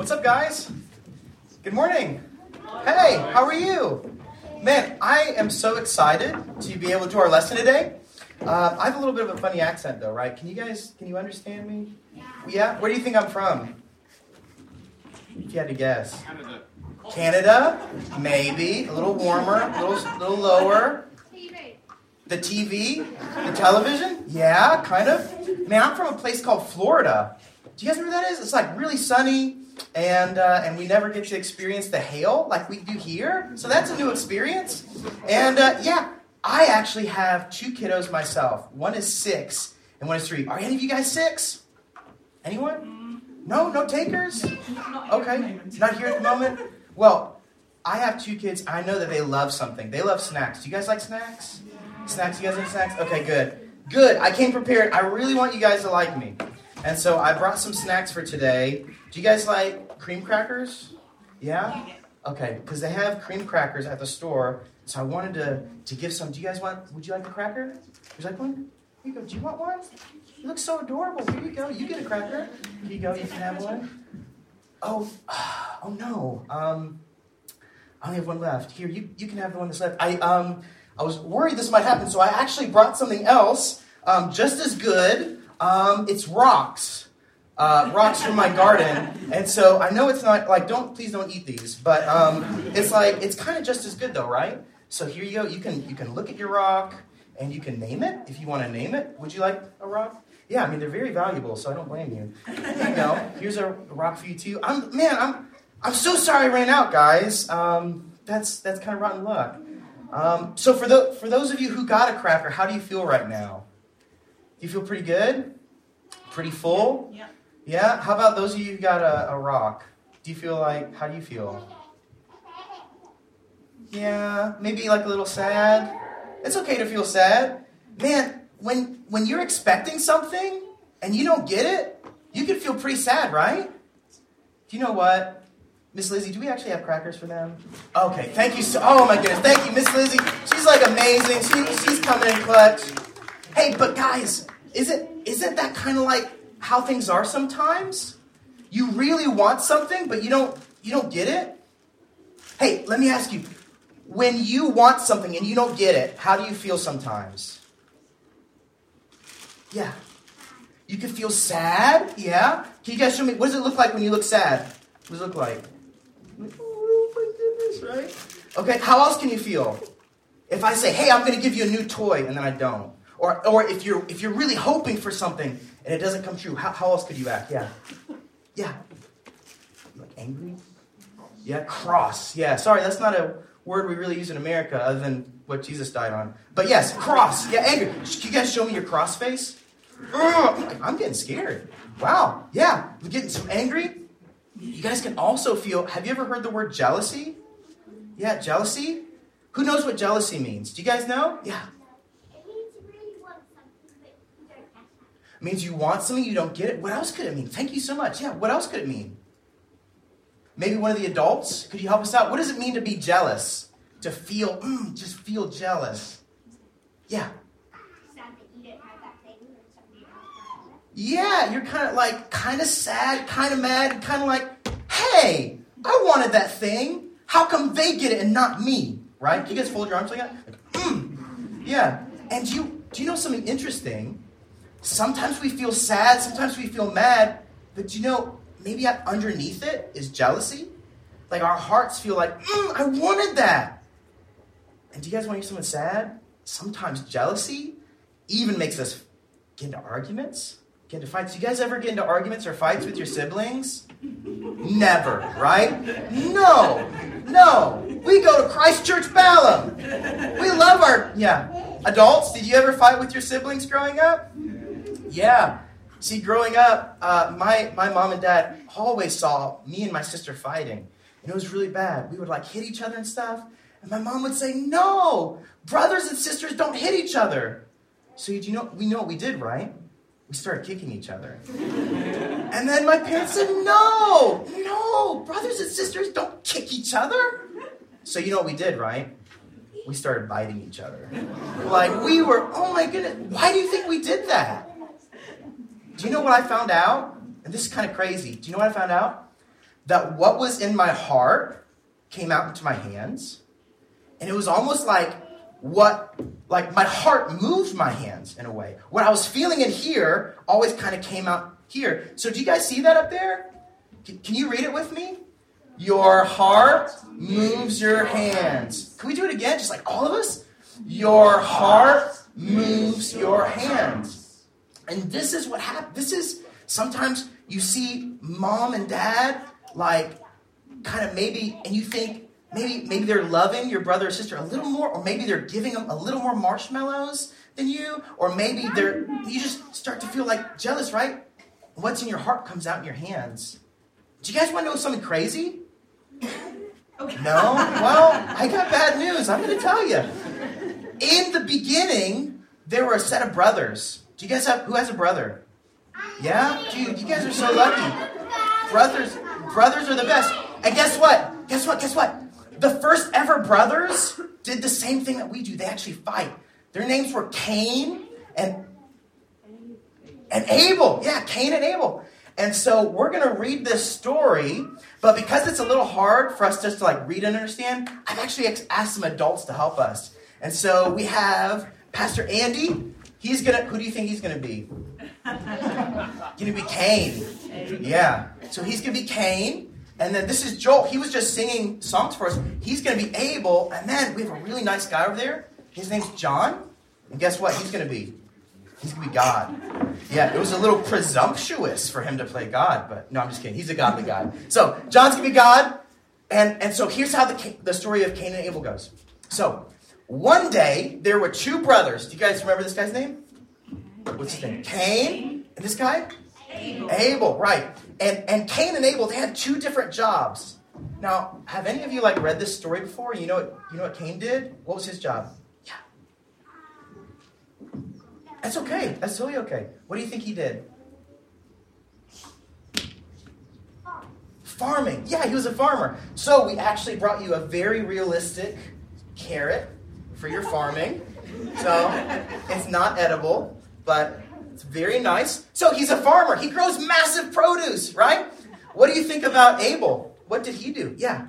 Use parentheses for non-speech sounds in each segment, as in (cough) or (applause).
What's up, guys? Good morning. Hey, how are you? Man, I am so excited to be able to do our lesson today. Uh, I have a little bit of a funny accent, though, right? Can you guys, can you understand me? Yeah. yeah? Where do you think I'm from? If you had to guess. Canada. Canada, maybe a little warmer, a little, little lower. The TV, the television, yeah, kind of. Man, I'm from a place called Florida. Do you guys know where that is? It's like really sunny, and uh, and we never get to experience the hail like we do here. So that's a new experience. And uh, yeah, I actually have two kiddos myself. One is six, and one is three. Are any of you guys six? Anyone? No, no takers. Okay, not here at the moment. Well, I have two kids. I know that they love something. They love snacks. Do you guys like snacks? Snacks? You guys like snacks? Okay, good. Good. I came prepared. I really want you guys to like me. And so I brought some snacks for today. Do you guys like cream crackers? Yeah? Okay, because they have cream crackers at the store. So I wanted to, to give some. Do you guys want, would you like a cracker? Would you like one? Here you go. Do you want one? You look so adorable. Here you go. You get a cracker. Here you go. You can have one. Oh, (sighs) oh no. Um, I only have one left. Here, you, you can have the one that's left. I um I was worried this might happen, so I actually brought something else, um, just as good. Um, it's rocks. Uh, rocks from my garden, and so I know it's not like don't please don't eat these, but um, it's like it's kind of just as good though, right? So here you go. You can you can look at your rock and you can name it if you want to name it. Would you like a rock? Yeah, I mean they're very valuable, so I don't blame you. You go. Here's a rock for you too. I'm man, I'm I'm so sorry I ran out, guys. Um, that's that's kind of rotten luck. Um, so for the for those of you who got a cracker, how do you feel right now? Do you feel pretty good? Pretty full? Yeah. Yeah. How about those of you who got a, a rock? Do you feel like how do you feel? Yeah, maybe like a little sad. It's okay to feel sad. Man, when when you're expecting something and you don't get it, you can feel pretty sad, right? Do you know what? Miss Lizzie, do we actually have crackers for them? Okay, thank you so Oh my goodness, thank you, Miss Lizzie. She's like amazing. She, she's coming in clutch. Hey, but guys, is it isn't that kind of like how things are sometimes? You really want something, but you don't you don't get it? Hey, let me ask you, when you want something and you don't get it, how do you feel sometimes? Yeah. You can feel sad, yeah? Can you guys show me what does it look like when you look sad? What does it look like? Oh goodness, right? Okay, how else can you feel? If I say, hey, I'm gonna give you a new toy, and then I don't. Or or if you're if you're really hoping for something and it doesn't come true, how, how else could you act? Yeah. Yeah. Like angry? Yeah, cross. Yeah, sorry, that's not a word we really use in America other than what Jesus died on. But yes, cross. Yeah, angry. Can you guys show me your cross face? I'm getting scared. Wow. Yeah, we're getting so angry. You guys can also feel. Have you ever heard the word jealousy? Yeah, jealousy. Who knows what jealousy means? Do you guys know? Yeah. It means you really want something, but you don't have it. Means you want something, you don't get it. What else could it mean? Thank you so much. Yeah, what else could it mean? Maybe one of the adults? Could you help us out? What does it mean to be jealous? To feel, mm, just feel jealous. Yeah. Yeah, you're kind of like, kind of sad, kind of mad, kind of like, hey, I wanted that thing. How come they get it and not me? Right? Can you guys fold your arms like that? Like, mm. Yeah. And do you, do you know something interesting? Sometimes we feel sad, sometimes we feel mad, but you know, maybe underneath it is jealousy? Like our hearts feel like, mm, I wanted that. And do you guys want to hear something sad? Sometimes jealousy even makes us get into arguments, get into fights. Do You guys ever get into arguments or fights with your siblings? Never, right? No, no. We go to Christ Church Balham. We love our, yeah. Adults, did you ever fight with your siblings growing up? Yeah. See, growing up, uh, my, my mom and dad always saw me and my sister fighting. And it was really bad. We would like hit each other and stuff. And my mom would say, No, brothers and sisters don't hit each other. So you know, we know what we did, right? We started kicking each other. (laughs) And then my parents said, No, no, brothers and sisters don't kick each other. So you know what we did, right? We started biting each other. Like we were, oh my goodness, why do you think we did that? Do you know what I found out? And this is kind of crazy. Do you know what I found out? that what was in my heart came out into my hands. And it was almost like what, like my heart moved my hands in a way. What I was feeling in here always kind of came out here. So do you guys see that up there? Can you read it with me? Your heart moves your hands. Can we do it again? Just like all of us? Your heart moves your hands. And this is what happens. This is sometimes you see mom and dad like kind of maybe, and you think maybe maybe they're loving your brother or sister a little more, or maybe they're giving them a little more marshmallows than you, or maybe they're you just start to feel like jealous, right? What's in your heart comes out in your hands. Do you guys want to know something crazy? No? Well, I got bad news. I'm going to tell you. In the beginning, there were a set of brothers. Do you guys have who has a brother? Yeah? Dude, you guys are so lucky. Brothers brothers are the best. And guess what? Guess what? Guess what? The first ever brothers did the same thing that we do. They actually fight. Their names were Cain and and Abel. Yeah, Cain and Abel. And so we're going to read this story, but because it's a little hard for us just to like read and understand, I've actually asked some adults to help us. And so we have Pastor Andy. He's to, who do you think he's to be? to be Cain. Yeah. So he's to be Cain. And then this is Joel. He was just singing songs for us. He's to be Abel. And then we have a really nice guy over there. His name's John. And guess what? He's to be He's to be God. Yeah, it was a little presumptuous for him to play God, but no, I'm just kidding. He's a godly guy. So, John's to be God. And, and so here's how the, the story of Cain and Abel goes. So, one day, there were two brothers. Do you guys remember this guy's name? What's his name? Cain. And this guy? Abel. Abel, right. And, and Cain and Abel, they had two different jobs. Now, have any of you like read this story before? You know what, you know what Cain did? What was his job? Yeah. That's okay. That's totally okay. What do you think he did? Farming. Yeah, he was a farmer. So we actually brought you a very realistic carrot for your farming. So it's not edible, but it's very nice. So he's a farmer. He grows massive produce, right? What do you think about Abel? What did he do? Yeah.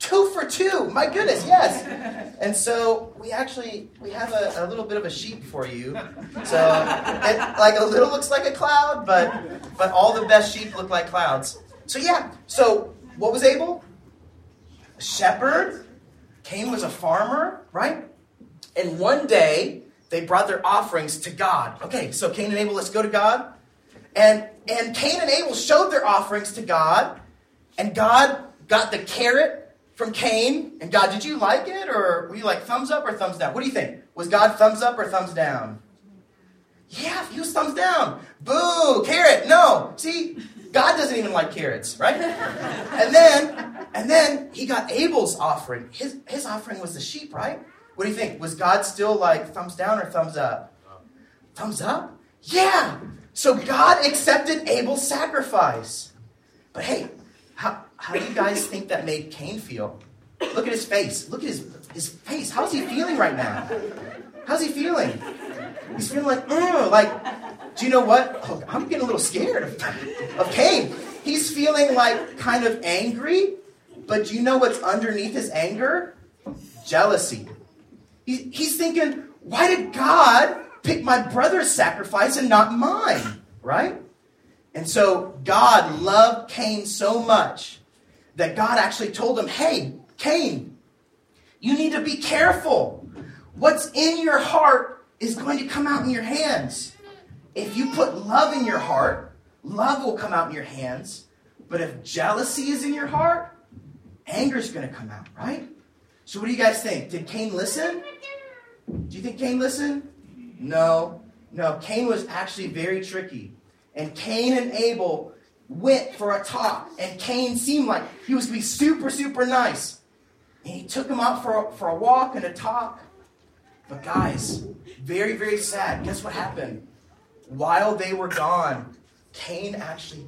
Two for two. My goodness, yes. And so we actually we have a, a little bit of a sheep for you. So it, like a little looks like a cloud, but but all the best sheep look like clouds. So yeah. So what was Abel? A shepherd. Cain was a farmer, right? And one day they brought their offerings to God. Okay, so Cain and Abel, let's go to God. And and Cain and Abel showed their offerings to God, and God got the carrot from Cain. And God, did you like it? Or were you like thumbs up or thumbs down? What do you think? Was God thumbs up or thumbs down? Yeah, he was thumbs down. Boo, carrot, no. See, God doesn't even like carrots, right? And then, and then he got Abel's offering. His, his offering was the sheep, right? What do you think? Was God still like thumbs down or thumbs up? Thumbs up? Yeah. So God accepted Abel's sacrifice. But hey, how, how do you guys think that made Cain feel? Look at his face. Look at his, his face. How's he feeling right now? How's he feeling? He's feeling like, mm, like, do you know what? Oh, I'm getting a little scared of, of Cain. He's feeling like kind of angry, but do you know what's underneath his anger? Jealousy. He, he's thinking, why did God pick my brother's sacrifice and not mine? Right? And so God loved Cain so much that God actually told him, hey, Cain, you need to be careful. What's in your heart is going to come out in your hands. If you put love in your heart, love will come out in your hands. But if jealousy is in your heart, anger is going to come out, right? So, what do you guys think? Did Cain listen? Do you think Cain listened? No. No, Cain was actually very tricky. And Cain and Abel went for a talk, and Cain seemed like he was going to be super, super nice. And he took him out for a, for a walk and a talk. But guys, very, very sad. Guess what happened? While they were gone, Cain actually,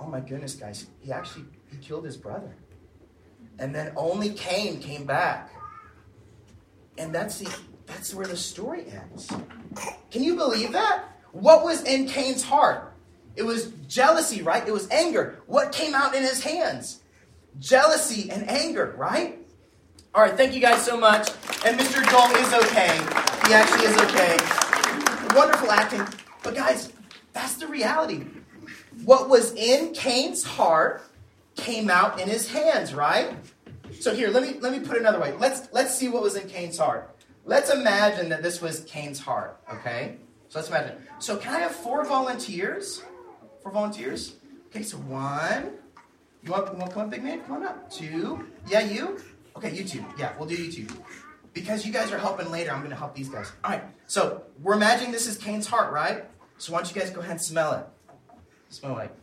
oh my goodness, guys, he actually he killed his brother. And then only Cain came back. And that's the that's where the story ends. Can you believe that? What was in Cain's heart? It was jealousy, right? It was anger. What came out in his hands? Jealousy and anger, right? All right, thank you guys so much. And Mr. Joel is okay. He actually is okay. Wonderful acting. But guys, that's the reality. What was in Cain's heart came out in his hands, right? So here, let me let me put it another way. Let's let's see what was in Cain's heart. Let's imagine that this was Cain's heart, okay? So let's imagine. So can I have four volunteers? Four volunteers? Okay, so one. You want, you want to come up, big man? Come on up. Two. Yeah, you? Okay, you two. Yeah, we'll do you two. Because you guys are helping later, I'm going to help these guys. All right, so we're imagining this is Cain's heart, right? So why don't you guys go ahead and smell it? Smell like.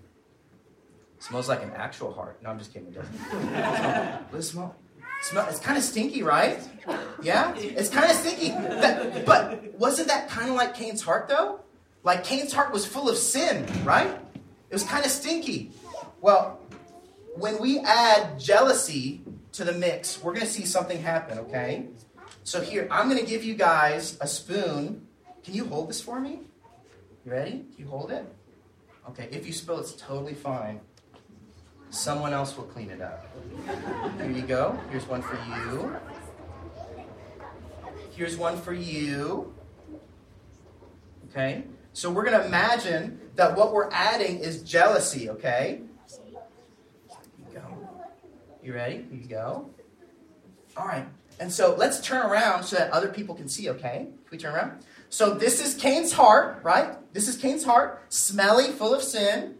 Smells like an actual heart. No, I'm just kidding. It doesn't. Let it smell. Smell. It's kind of stinky, right? Yeah, it's kind of stinky. That, but wasn't that kind of like Cain's heart, though? Like Cain's heart was full of sin, right? It was kind of stinky. Well, when we add jealousy to the mix, we're going to see something happen, okay? So here, I'm going to give you guys a spoon. Can you hold this for me? You ready? Can you hold it? Okay, if you spill, it's totally fine. Someone else will clean it up. Here you go. Here's one for you. Here's one for you. Okay? So we're going to imagine that what we're adding is jealousy, okay? Here you go. You ready? Here you go. All right. And so let's turn around so that other people can see, okay? Can we turn around? So this is Cain's heart, right? This is Cain's heart, smelly, full of sin.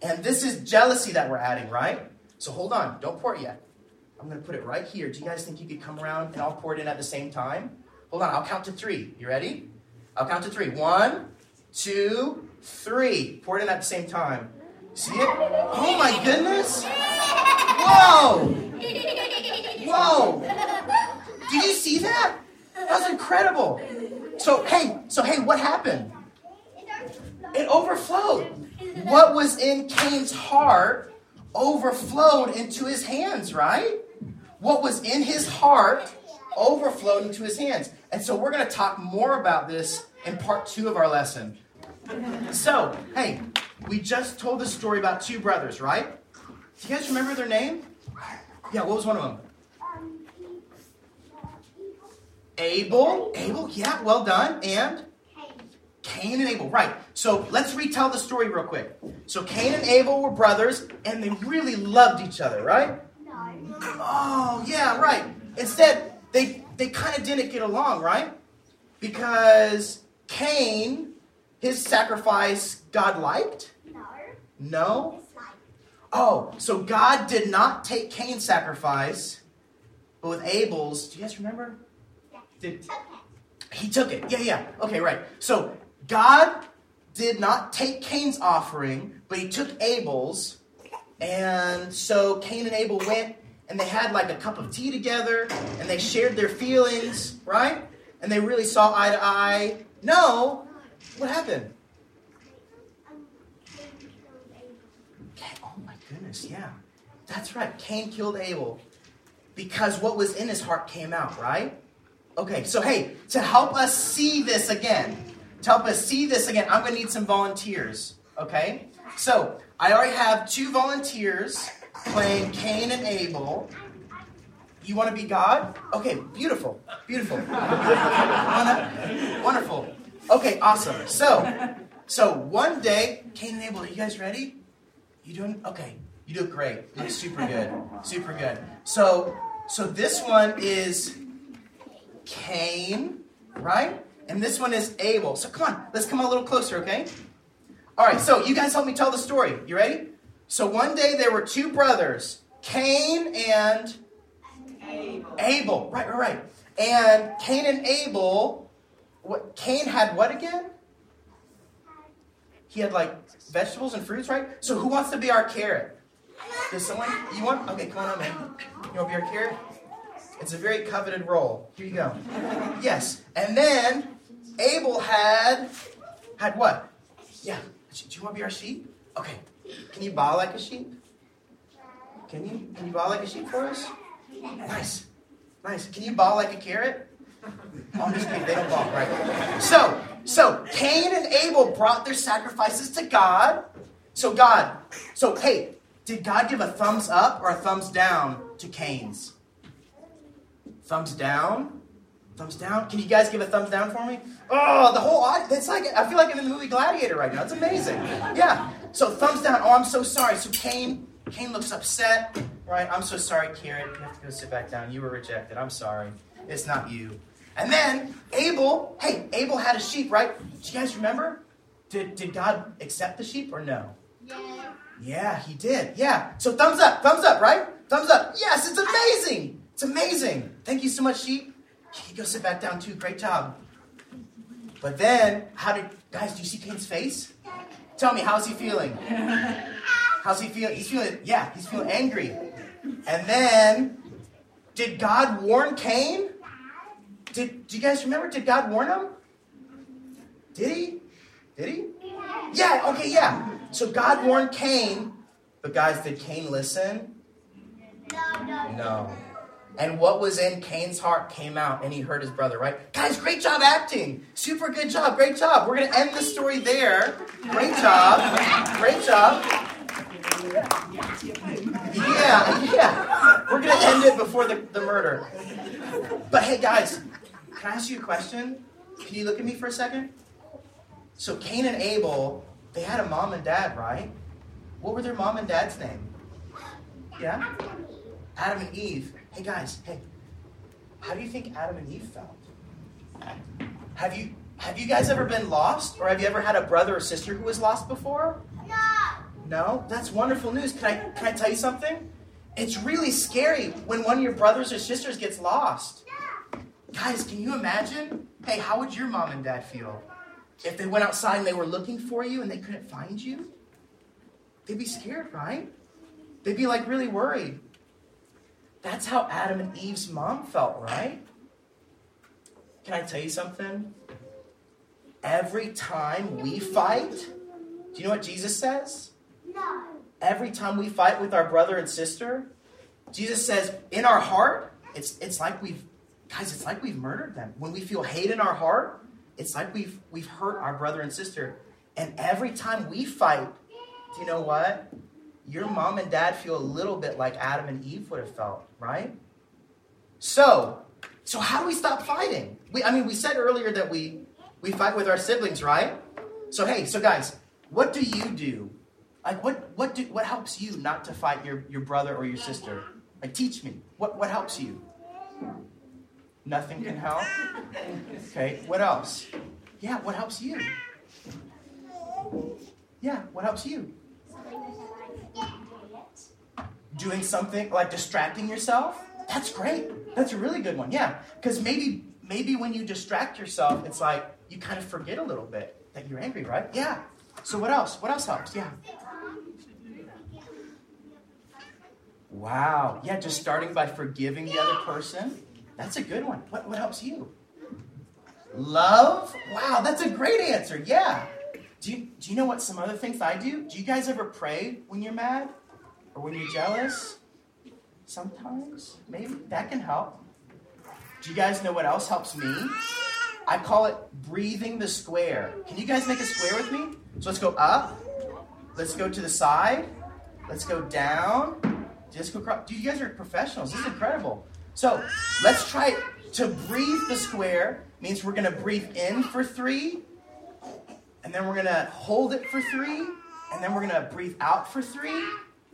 And this is jealousy that we're adding, right? So hold on, don't pour it yet. I'm going to put it right here. Do you guys think you could come around and I'll pour it in at the same time? Hold on, I'll count to three. You ready? I'll count to three. One, two, three. Pour it in at the same time. See it? Oh my goodness! Whoa! Whoa! Did you see that? That was incredible. So hey, so hey, what happened? It overflowed. What was in Cain's heart overflowed into his hands, right? What was in his heart overflowed into his hands. And so we're going to talk more about this in part two of our lesson. So, hey, we just told the story about two brothers, right? Do you guys remember their name? Yeah, what was one of them? Abel. Abel, yeah, well done. And? Cain and Abel, right. So let's retell the story real quick. So Cain and Abel were brothers, and they really loved each other, right? No. Oh, yeah, right. Instead, they, they kind of didn't get along, right? Because Cain, his sacrifice, God liked? No. No? Oh, so God did not take Cain's sacrifice, but with Abel's, do you guys remember? Did, he took it. Yeah, yeah. Okay, right. So God did not take Cain's offering, but he took Abel's. And so Cain and Abel went and they had like a cup of tea together and they shared their feelings, right? And they really saw eye to eye. No. What happened? Cain killed Abel. Cain oh my goodness, yeah. That's right. Cain killed Abel because what was in his heart came out, right? Okay, so hey, to help us see this again, to help us see this again, I'm going to need some volunteers. Okay? So, I already have two volunteers playing Cain and Abel. You want to be God? Okay, beautiful. Beautiful. Wonderful. Okay, awesome. So, so one day, Cain and Abel, are you guys ready? You doing okay? You do great. Look super good. Super good. So, so this one is Cain, right? And this one is Abel. So come on, let's come a little closer, okay? All right, so you guys help me tell the story. You ready? So one day there were two brothers, Cain and Abel. Abel. Right, right, right. And Cain and Abel, what Cain had what again? He had like vegetables and fruits, right? So who wants to be our carrot? Does someone you want? Okay, come on man. You want to be our carrot? It's a very coveted role. Here you go. Yes. And then Abel had had what? Yeah. Do you want to be our sheep? Okay. Can you bow like a sheep? Can you? Can you bow like a sheep for us? Nice. Nice. Can you bow like a carrot? (laughs) I'm just kidding. They don't bow, right? So, so Cain and Abel brought their sacrifices to God, So God, so hey, did God give a thumbs up or a thumbs down to Cain's? Thumbs down? Thumbs down? Can you guys give a thumbs down for me? Oh, the whole audience. It's like I feel like I'm in the movie Gladiator right now. It's amazing. Yeah. So thumbs down. Oh, I'm so sorry. So Cain, Cain looks upset. Right. I'm so sorry, Karen. You have to go sit back down. You were rejected. I'm sorry. It's not you. And then Abel. Hey, Abel had a sheep, right? Do you guys remember? Did, did God accept the sheep or no? Yeah. Yeah, he did. Yeah. So thumbs up, thumbs up, right? Thumbs up. Yes, it's amazing. It's amazing. Thank you so much, sheep. You go sit back down too. Great job. But then, how did guys? Do you see Cain's face? Tell me, how's he feeling? (laughs) How's he feel? He's feeling. Yeah, he's feeling angry. And then, did God warn Cain? Did do you guys remember? Did God warn him? Did he? Did he? Yeah. Okay. Yeah. So God warned Cain, but guys, did Cain listen? No, no. No. And what was in Cain's heart came out, and he hurt his brother, right? Guys, great job acting. Super good job. Great job. We're going to end the story there. Great job. Great job. Yeah, yeah. We're going to end it before the, the murder. But hey, guys, can I ask you a question? Can you look at me for a second? So, Cain and Abel, they had a mom and dad, right? What were their mom and dad's name? Yeah? Adam and Eve. Hey guys, hey. How do you think Adam and Eve felt? Have you have you guys ever been lost? Or have you ever had a brother or sister who was lost before? No. No? That's wonderful news. Can I can I tell you something? It's really scary when one of your brothers or sisters gets lost. Yeah. Guys, can you imagine? Hey, how would your mom and dad feel if they went outside and they were looking for you and they couldn't find you? They'd be scared, right? They'd be like really worried. That's how Adam and Eve's mom felt, right? Can I tell you something? Every time we fight, do you know what Jesus says? No. Every time we fight with our brother and sister, Jesus says, in our heart, it's, it's like we've, guys, it's like we've murdered them. When we feel hate in our heart, it's like we've, we've hurt our brother and sister. And every time we fight, do you know what? Your mom and dad feel a little bit like Adam and Eve would have felt, right? So, so how do we stop fighting? We, I mean, we said earlier that we, we fight with our siblings, right? So hey, so guys, what do you do? Like what what do what helps you not to fight your, your brother or your sister? Like teach me. What what helps you? Nothing can help? Okay, what else? Yeah, what helps you? Yeah, what helps you? Doing something like distracting yourself? That's great. That's a really good one. Yeah, because maybe maybe when you distract yourself, it's like you kind of forget a little bit that you're angry, right? Yeah. So what else? What else helps? Yeah. Wow. Yeah, just starting by forgiving the other person. That's a good one. What, what helps you? Love? Wow, that's a great answer. Yeah. Do you, do you know what some other things I do? Do you guys ever pray when you're mad? Or when you're jealous? Sometimes? Maybe. That can help. Do you guys know what else helps me? I call it breathing the square. Can you guys make a square with me? So let's go up. Let's go to the side. Let's go down. Just go across. Dude, you guys are professionals. This is incredible. So let's try to breathe the square. Means we're gonna breathe in for three, and then we're gonna hold it for three, and then we're gonna breathe out for three,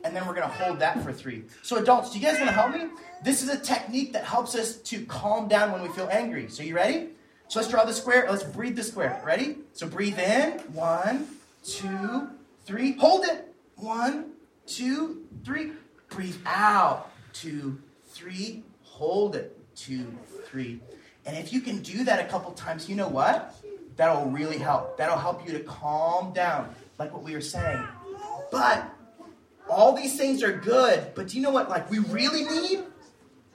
and then we're gonna hold that for three. So adults, do you guys wanna help me? This is a technique that helps us to calm down when we feel angry. So you ready? So let's draw the square. Let's breathe the square. Ready? So breathe in. One, two, three. Hold it. One, two, three. Breathe out. Two, three. Hold it. Two, three. And if you can do that a couple times, you know what? That'll really help. That'll help you to calm down, like what we were saying. But all these things are good. But do you know what? Like we really need?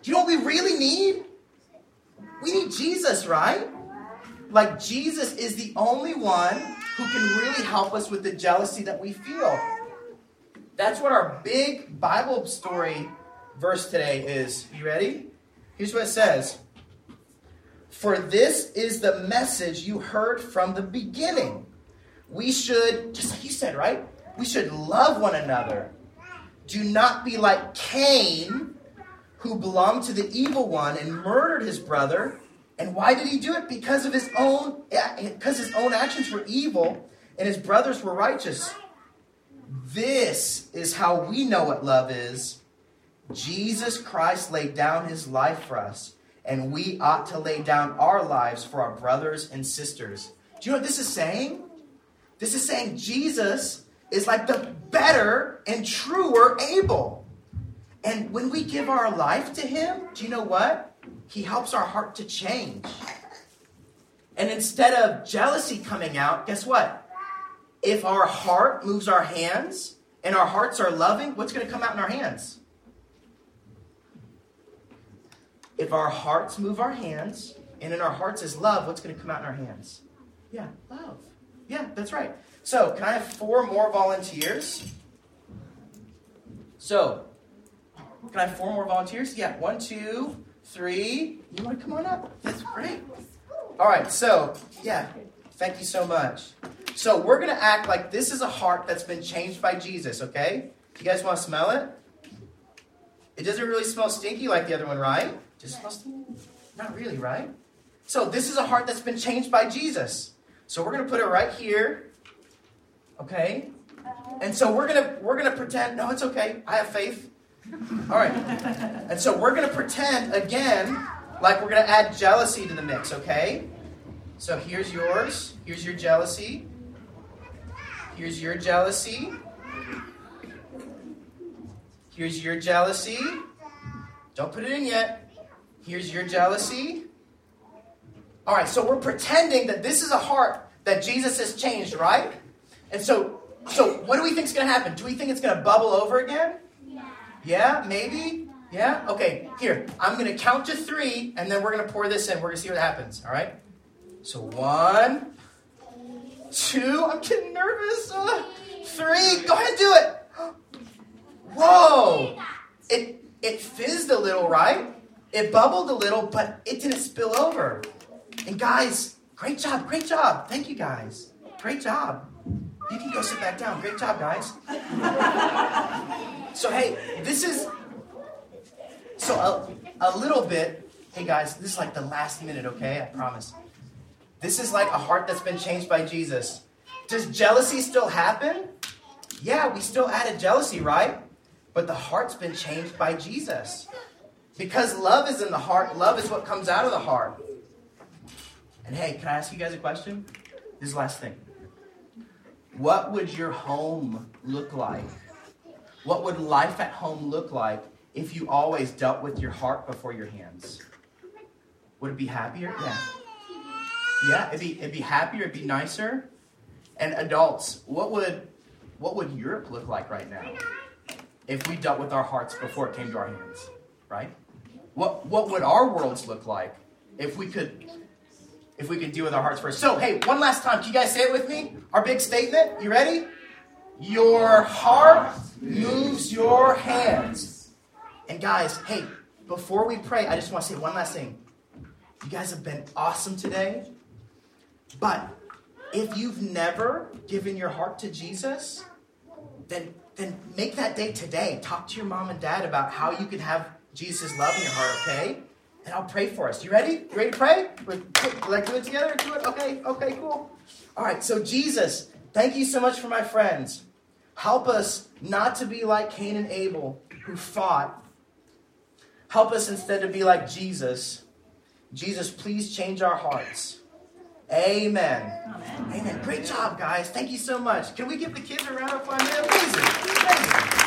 Do you know what we really need? We need Jesus, right? Like Jesus is the only one who can really help us with the jealousy that we feel. That's what our big Bible story verse today is. You ready? Here's what it says. For this is the message you heard from the beginning. We should, just like you said, right? We should love one another. Do not be like Cain, who belonged to the evil one and murdered his brother. And why did he do it? Because of his own because his own actions were evil and his brothers were righteous. This is how we know what love is. Jesus Christ laid down his life for us, and we ought to lay down our lives for our brothers and sisters. Do you know what this is saying? This is saying Jesus is like the better and truer Abel. And when we give our life to him, do you know what? He helps our heart to change. And instead of jealousy coming out, guess what? If our heart moves our hands and our hearts are loving, what's going to come out in our hands? If our hearts move our hands and in our hearts is love, what's going to come out in our hands? Yeah, love. Yeah, that's right. So, can I have four more volunteers? So, can I have four more volunteers? Yeah, one, two, three. You want to come on up? That's great. All right, so, yeah, thank you so much. So, we're going to act like this is a heart that's been changed by Jesus, okay? You guys want to smell it? It doesn't really smell stinky like the other one, right? Just smells? Not really, right? So, this is a heart that's been changed by Jesus. So, we're going to put it right here. Okay? And so we're gonna we're gonna pretend, no, it's okay. I have faith. All right. And so we're gonna pretend again like we're gonna add jealousy to the mix, okay? So here's yours. Here's your jealousy. Here's your jealousy. Here's your jealousy. Don't put it in yet. Here's your jealousy. All right, so we're pretending that this is a heart that Jesus has changed, right? And so, so what do we think is going to happen? Do we think it's going to bubble over again? Yeah. Yeah, maybe? Yeah? Okay, here. I'm going to count to three, and then we're going to pour this in. We're going to see what happens, all right? So, one, two, I'm getting nervous. Uh, three, go ahead and do it. (gasps) Whoa! It, it fizzed a little, right? It bubbled a little, but it didn't spill over. And guys, great job, great job. Thank you guys. Great job. You can go sit back down. Great job, guys. so, hey, this is. So, a, a little bit. Hey, guys, this is like the last minute, okay? I promise. This is like a heart that's been changed by Jesus. Does jealousy still happen? Yeah, we still added jealousy, right? But the heart's been changed by Jesus. Because love is in the heart, love is what comes out of the heart. And hey, can I ask you guys a question? This last thing. What would your home look like? What would life at home look like if you always dealt with your heart before your hands? Would it be happier? Yeah. Yeah, it'd be it'd be happier, it'd be nicer. And adults, what would what would Europe look like right now if we dealt with our hearts before it came to our hands? Right? What what would our worlds look like if we could if we could deal with our hearts first. So, hey, one last time. Can you guys say it with me? Our big statement. You ready? Your heart moves your hands. And guys, hey, before we pray, I just want to say one last thing. You guys have been awesome today. But if you've never given your heart to Jesus, then then make that day today. Talk to your mom and dad about how you can have Jesus' love in your heart, okay? And I'll pray for us. You ready? You ready to pray? Like do it together? Do it? Okay, okay, cool. All right, so Jesus, thank you so much for my friends. Help us not to be like Cain and Abel who fought. Help us instead to be like Jesus. Jesus, please change our hearts. Amen. Amen. Amen. Great job, guys. Thank you so much. Can we give the kids a round of applause? Amazing.